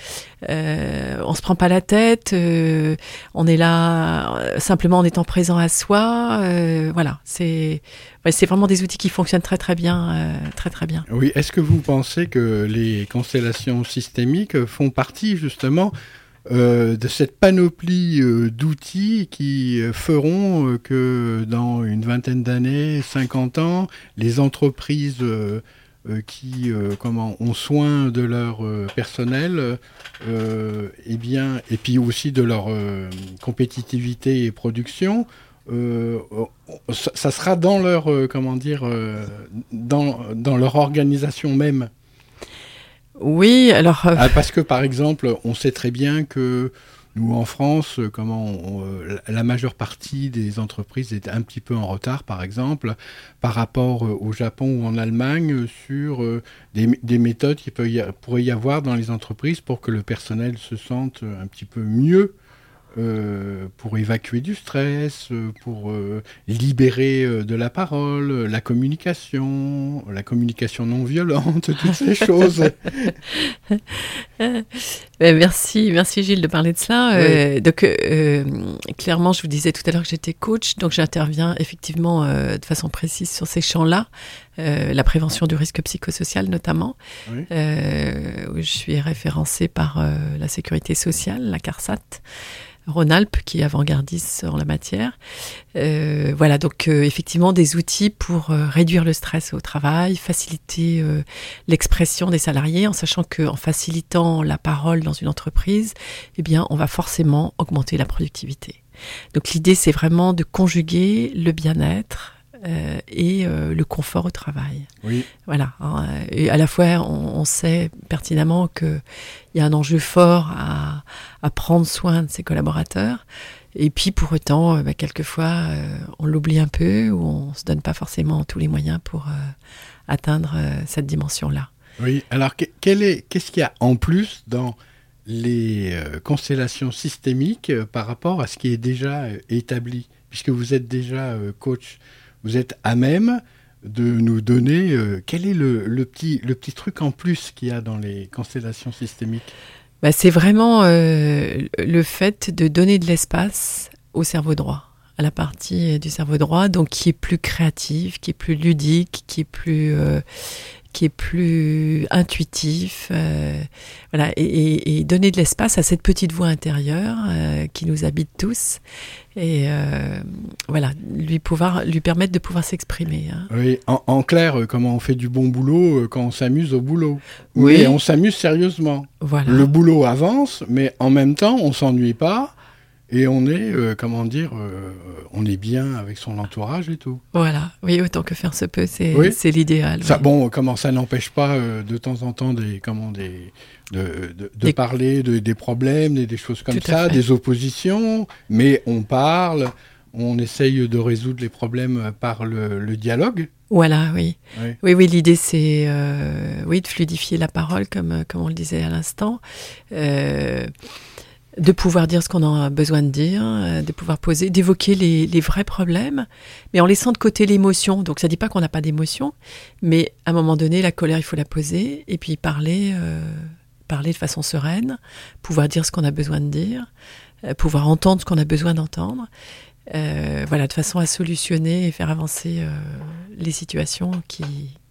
euh, on se prend pas la tête, euh, on est là simplement en étant présent à soi. voilà, c'est c'est vraiment des outils qui fonctionnent très très bien, très très bien. Oui, est-ce que vous pensez que les constellations systémiques font partie justement de cette panoplie d'outils qui feront que dans une vingtaine d'années, 50 ans, les entreprises qui euh, comment, ont soin de leur euh, personnel et eh bien, et puis aussi de leur compétitivité et production. ça, sera dans leur comment dire dans, dans leur organisation même. Oui, alors. Ah, parce que par exemple, on sait très bien que nous, en France, euh, comment euh, la majeure partie des entreprises est un petit peu en retard, par exemple, par rapport euh, au Japon ou en Allemagne, sur des, méthodes qui pourraient y avoir dans les entreprises pour que le personnel se sente un petit peu mieux euh, pour évacuer du stress, euh, pour euh, libérer de la parole, la communication, la communication non violente, toutes ces choses. merci, merci Gilles de parler de cela. donc clairement, je vous disais tout à l'heure que j'étais coach, donc j'interviens effectivement de façon précise sur ces champs-là. la prévention du risque psychosocial notamment. je suis référencée par la sécurité sociale, la CARSAT. Rhône-Alpes qui est avant-gardiste en la matière. Euh, voilà, donc euh, effectivement des outils pour euh, réduire le stress au travail, faciliter l'expression des salariés, en sachant qu'en facilitant la parole dans une entreprise, eh bien, on va forcément augmenter la productivité. Donc l'idée, c'est vraiment de conjuguer le bien-être, et le confort au travail. Oui. Voilà. Hein, et à la fois, on, sait pertinemment qu'il y a un enjeu fort à, à, prendre soin de ses collaborateurs. Et puis pour autant, bah, quelquefois, on l'oublie un peu ou on se donne pas forcément tous les moyens pour atteindre cette dimension-là. Oui. Alors, qu'est-ce qu'il y a en plus dans les euh, constellations systémiques euh, par rapport à ce qui est déjà euh, établi? Puisque vous êtes déjà coach, vous êtes à même de nous donner quel est le, petit, le petit truc en plus qu'il y a dans les constellations systémiques bah, C'est vraiment le fait de donner de l'espace au cerveau droit à la partie du cerveau droit, donc qui est plus créative, qui est plus ludique, qui est plus qui est plus intuitif, euh, voilà, et, donner de l'espace à cette petite voix intérieure euh, qui nous habite tous, et euh, voilà, lui pouvoir, lui permettre de pouvoir s'exprimer. Hein. Oui, en, clair, comment on fait du bon boulot quand on s'amuse au boulot. Oui, mais on s'amuse sérieusement. Voilà. Le boulot avance, mais en même temps, on s'ennuie pas. Et on est, euh, comment dire, euh, on est bien avec son entourage et tout. Voilà, oui, autant que faire se peut, c'est l'idéal. Ça, Bon, comment ça n'empêche pas euh, de temps en temps des, comment, des, de, de, parler de, des problèmes, des, des choses comme ça, des oppositions, mais on parle, on essaye de résoudre les problèmes par le, le dialogue. Voilà, oui. Oui, oui, l'idée c'est oui, de fluidifier la parole, comme, comme on le disait à l'instant de pouvoir dire ce qu'on a besoin de dire, euh, de pouvoir poser, d'évoquer les, vrais problèmes, mais en laissant de côté l'émotion. Donc ça ne dit pas qu'on n'a pas d'émotion, mais à un moment donné, la colère, il faut la poser et puis parler, euh, parler de façon sereine, pouvoir dire ce qu'on a besoin de dire, euh, pouvoir entendre ce qu'on a besoin d'entendre. voilà, de façon à solutionner et faire avancer les situations qui,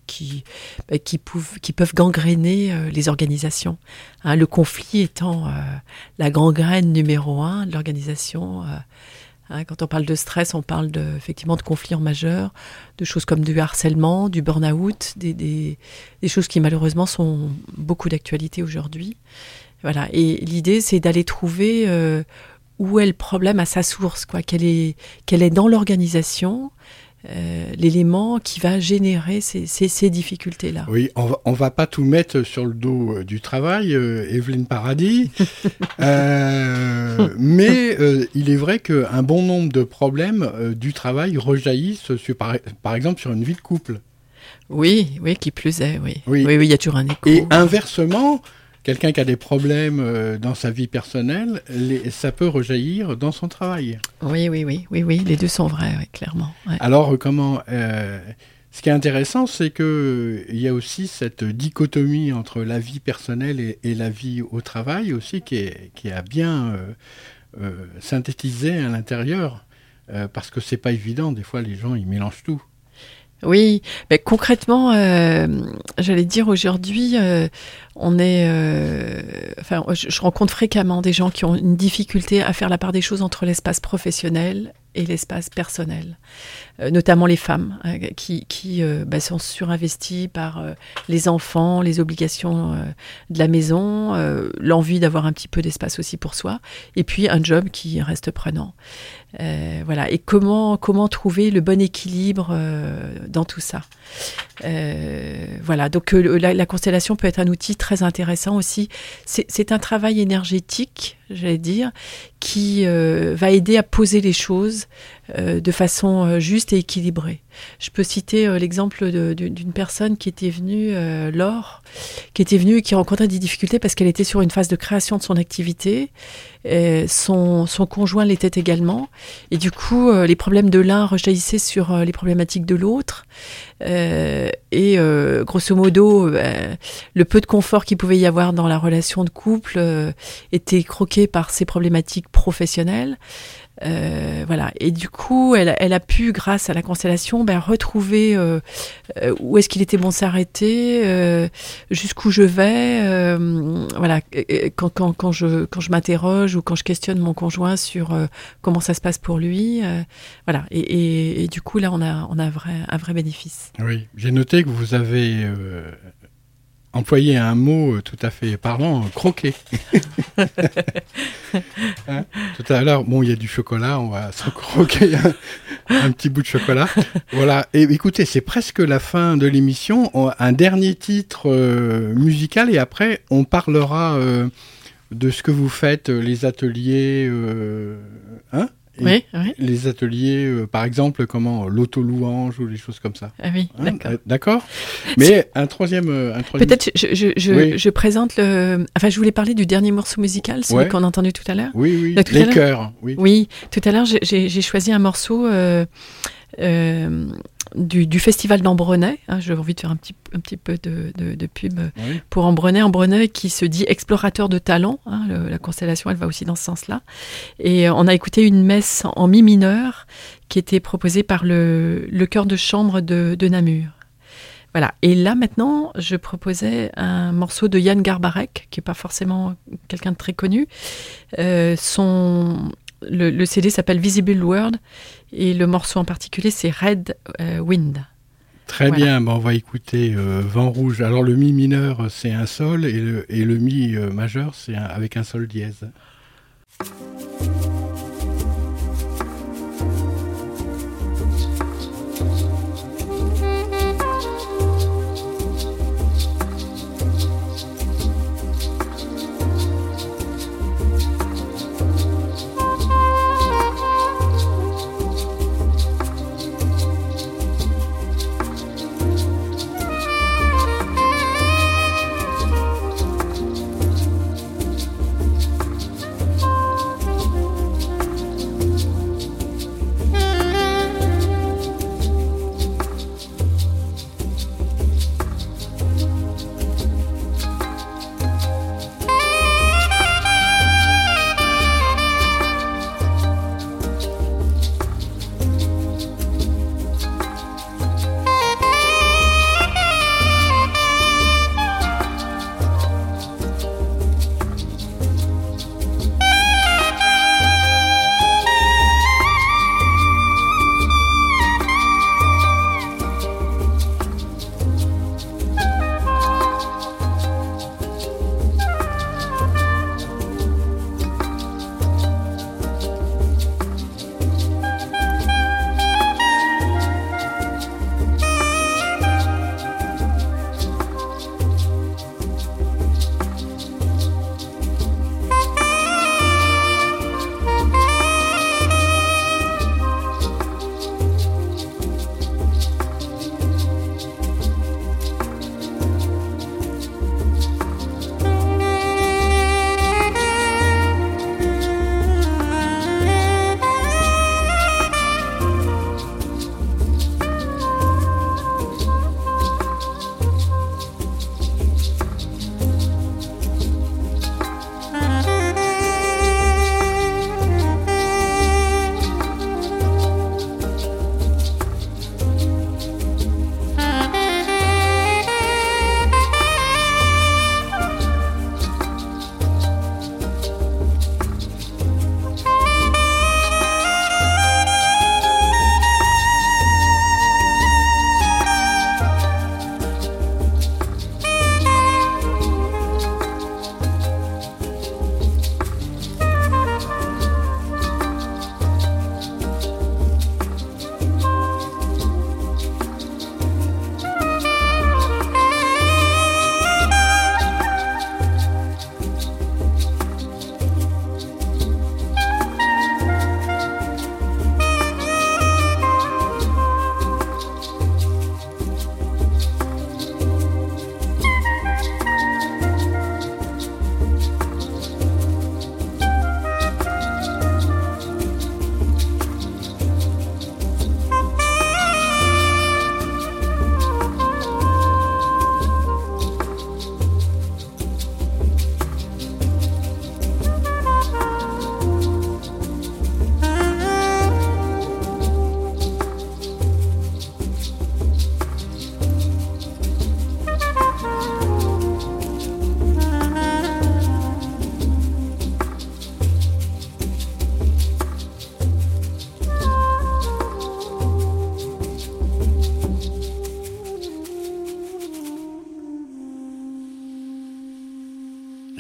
qui, bah, qui, qui peuvent gangréner euh, les organisations. Hein, le conflit étant euh, la gangrène numéro un de l'organisation. Euh, hein, quand on parle de stress, on parle de, effectivement de conflits en majeur, de choses comme du harcèlement, du burn-out, des, des, des, choses qui malheureusement sont beaucoup d'actualité aujourd'hui. Voilà. Et l'idée, c'est d'aller trouver où est le problème à sa source, quoi, qu'elle est, qu'elle est dans l'organisation, euh, l'élément qui va générer ces, ces, difficultés-là. Oui, on va, va pas tout mettre sur le dos euh, du travail, euh, Evelyne Paradis, mais il est vrai qu'un bon nombre de problèmes du travail rejaillissent, sur, par, par, exemple, sur une vie de couple. Oui, oui, qui plus est, oui. Oui, oui, il y a toujours un écho. Et inversement, quelqu'un qui a des problèmes euh, dans sa vie personnelle, ça peut rejaillir dans son travail. Oui, oui, oui, oui, oui, les deux sont vrais, clairement. Alors, comment euh, Ce qui est intéressant, c'est que il y a aussi cette dichotomie entre la vie personnelle et, la vie au travail aussi qui est qui a bien euh, synthétisé à l'intérieur, parce que c'est pas évident. Des fois, les gens ils mélangent tout. Oui, mais concrètement, euh, j'allais dire aujourd'hui, euh, on est, euh, enfin, je, rencontre fréquemment des gens qui ont une difficulté à faire la part des choses entre l'espace professionnel et l'espace personnel, notamment les femmes qui, qui bah, sont surinvesties par les enfants, les obligations de la maison, l'envie d'avoir un petit peu d'espace aussi pour soi, et puis un job qui reste prenant. Euh, voilà. Et comment, comment trouver le bon équilibre euh, dans tout ça? Euh, Voilà. Donc la, constellation peut être un outil très intéressant aussi. C'est un travail énergétique, j'allais dire, qui va aider à poser les choses de façon juste et équilibrée. Je peux citer l'exemple d'une personne qui était venue, Laure, qui était venue et qui rencontrait des difficultés parce qu'elle était sur une phase de création de son activité. son, son conjoint l'était également. Et du coup, euh, les problèmes de l'un rejaillissaient sur euh, les problématiques de l'autre. Euh, et grosso modo, le peu de confort qu'il pouvait y avoir dans la relation de couple était croqué par ces problématiques professionnelles. Euh, voilà. Et du coup, elle, a pu, grâce à la constellation, ben, retrouver euh, euh où est-ce qu'il était bon s'arrêter, jusqu'où je vais. Voilà. Quand, quand, je, quand je m'interroge ou quand je questionne mon conjoint sur comment ça se passe pour lui. voilà. Et, du coup, là, on a, un vrai bénéfice. Oui. J'ai noté que vous avez employer un mot tout à fait parlant, croquer. Hein, tout à l'heure, bon, il y a du chocolat, on va se croquer un, petit bout de chocolat. Voilà. Et écoutez, c'est presque la fin de l'émission. Un dernier titre euh, musical et après, on parlera euh, de ce que vous faites, les ateliers. Euh, hein? Oui, Les ateliers, euh, par exemple, comment l'auto-louange ou les choses comme ça. Ah oui, hein, d'accord. d'accord. Mais un troisième, euh, un troisième... Peut-être je, je, je, je, présente le. Enfin, je voulais parler du dernier morceau musical, celui qu'on a entendu tout à l'heure. Oui, oui. les chœurs. Oui. oui. Tout à l'heure, j'ai choisi un morceau. Euh, euh, du, festival d'Ambrenay. Hein, J'ai envie de faire un petit, un petit peu de, de, pub pour Ambrenay. Ambrenay qui se dit explorateur de talent. Hein, la constellation, elle va aussi dans ce sens-là. Et euh, on a écouté une messe en mi mineur qui était proposée par le, le chœur de chambre de, de Namur. Voilà. Et là, maintenant, je proposais un morceau de Yann Garbarek, qui n'est pas forcément quelqu'un de très connu. Euh, son, le, CD s'appelle Visible World et le morceau en particulier c'est Red euh, Wind. Très bien, on va écouter euh, Vent Rouge. Alors le Mi mineur c'est un sol et le, et le Mi euh, majeur c'est avec un sol dièse.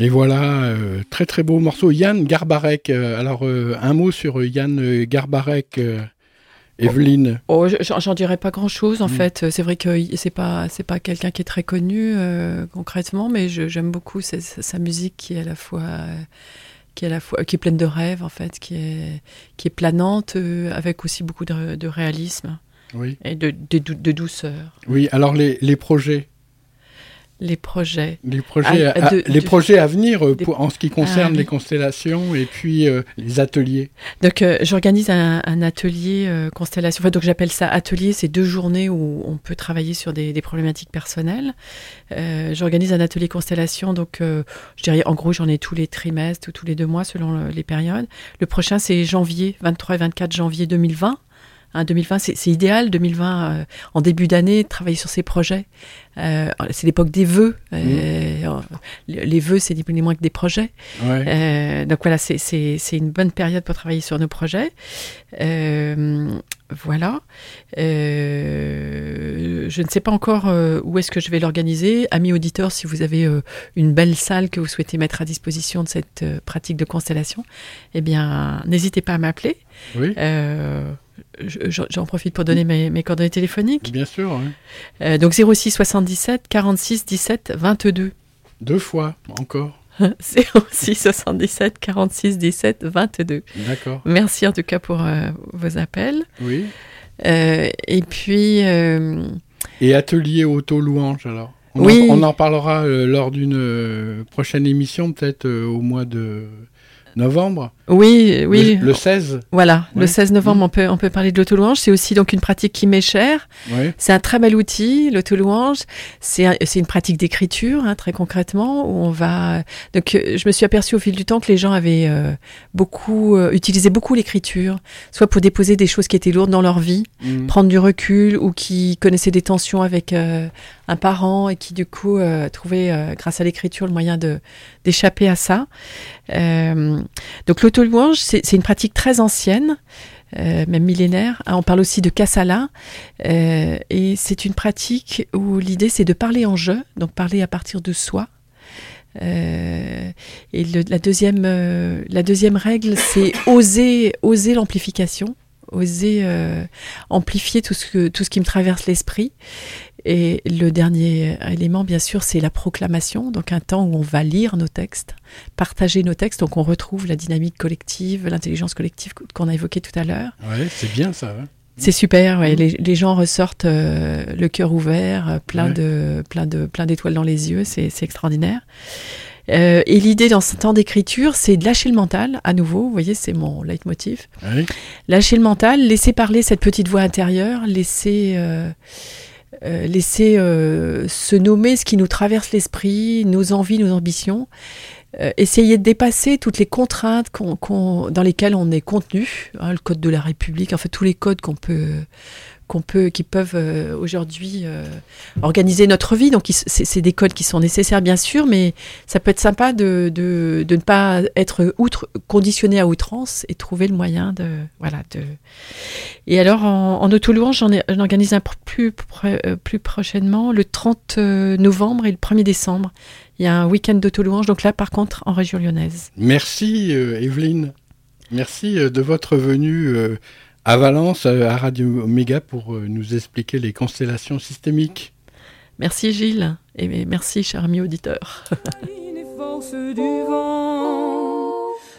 Et voilà, très très beau morceau. Yann Garbarek, alors un mot sur Yann Garbarek. Evelyne oh, J'en dirais pas grand-chose en mm. fait. C'est vrai que c'est pas c'est pas quelqu'un qui est très connu euh, concrètement, mais j'aime beaucoup sa, sa, musique qui est à la fois qui est à la fois qui est pleine de rêves en fait, qui est qui est planante euh, avec aussi beaucoup de, réalisme oui. et de, de, de, douceur. Oui. Alors les, les projets les projets. Les projets, à, les projets à venir euh, en ce qui concerne ah, les constellations et puis euh, les ateliers. Donc, euh, j'organise un, atelier constellation. Enfin, donc, j'appelle ça atelier. C'est deux journées où on peut travailler sur des, problématiques personnelles. j'organise un atelier constellation. Donc, je dirais, en gros, j'en ai tous les trimestres ou tous les deux mois selon les périodes. Le prochain, c'est janvier, 23 et 24 janvier 2020. 2020, c'est idéal, 2020, euh, en début d'année, travailler sur ces projets. Euh, c'est l'époque des vœux. Euh, mmh. les vœux, c'est ni plus ni moins que des projets. donc voilà, c'est une bonne période pour travailler sur nos projets. voilà. je ne sais pas encore où est-ce que je vais l'organiser. Amis auditeurs, si vous avez une belle salle que vous souhaitez mettre à disposition de cette pratique de constellation, eh bien, n'hésitez pas à m'appeler. Oui. J'en profite pour donner mes, coordonnées téléphoniques. Bien sûr. Euh, donc 06 77 46 17 22. Deux fois, encore. 06 77 46 17 22. D'accord. Merci en tout cas pour euh, vos appels. Oui. Euh, et puis. Et atelier auto-louange alors on oui. En, on en parlera lors d'une prochaine émission, peut-être au mois de novembre. Oui, oui. Le, 16. Voilà, le 16 novembre, mm. on, peut, on peut parler de l'auto-louange. C'est aussi donc une pratique qui m'est chère. C'est un très bel outil, l'auto-louange. C'est une pratique d'écriture, hein, très concrètement, où on va. Donc, euh, je me suis aperçue au fil du temps que les gens avaient euh, beaucoup euh, utilisé beaucoup l'écriture, soit pour déposer des choses qui étaient lourdes dans leur vie, mm. prendre du recul, ou qui connaissaient des tensions avec un parent et qui du coup trouvaient, grâce à l'écriture, le moyen d'échapper à ça. donc l'auto-louange, c'est une pratique très ancienne, euh, même millénaire. Ah, on parle aussi de Kassala, euh, et c'est une pratique où l'idée c'est de parler en jeu, donc parler à partir de soi. Euh, et la, deuxième, règle, c'est oser, oser l'amplification oser amplifier tout ce, tout ce qui me traverse l'esprit. Et le dernier élément, bien sûr, c'est la proclamation, donc un temps où on va lire nos textes, partager nos textes, donc on retrouve la dynamique collective, l'intelligence collective qu'on a évoquée tout à l'heure. Ouais, c'est bien ça. Hein. c'est super, ouais. Mm. les, gens ressortent euh, le cœur ouvert, euh, plein de plein de plein d'étoiles dans les yeux, c'est extraordinaire. Euh, et l'idée dans ce temps d'écriture, c'est de lâcher le mental, à nouveau, vous voyez, c'est mon leitmotiv. Oui. Lâcher le mental, laisser parler cette petite voix intérieure, laisser euh, laisser euh, se nommer ce qui nous traverse l'esprit, nos envies, nos ambitions, euh, essayer de dépasser toutes les contraintes dans lesquelles on est contenu, hein, le code de la République, en fait tous les codes qu'on peut qu'on peut, qui peuvent euh, aujourd'hui euh, organiser notre vie. Donc, c'est des codes qui sont nécessaires, bien sûr, mais ça peut être sympa de, de, ne pas être outre, conditionné à outrance et trouver le moyen de. Voilà, de... Et alors, en, en auto-louange, j'en organise un plus, euh, plus prochainement, le 30 novembre et le 1er décembre. Il y a un week-end d'auto-louange, donc là, par contre, en région lyonnaise. Merci, Evelyne. Merci de votre venue à Valence, euh, à Radio Omega, pour euh, nous expliquer les constellations systémiques. Merci Gilles, et merci cher ami auditeur. force du vent,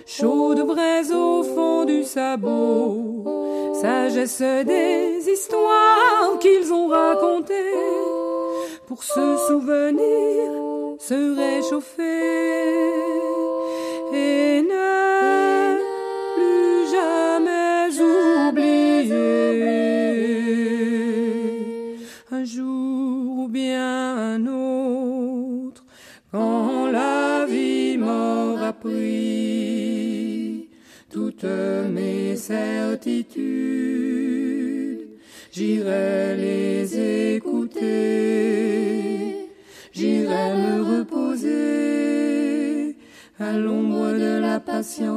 chaude braise au fond du sabot, sagesse des histoires qu'ils ont racontées, pour se souvenir, se réchauffer et ne un jour ou bien un autre, quand la vie m'aura pris toutes mes certitudes, j'irai les écouter, j'irai me reposer à l'ombre de la patience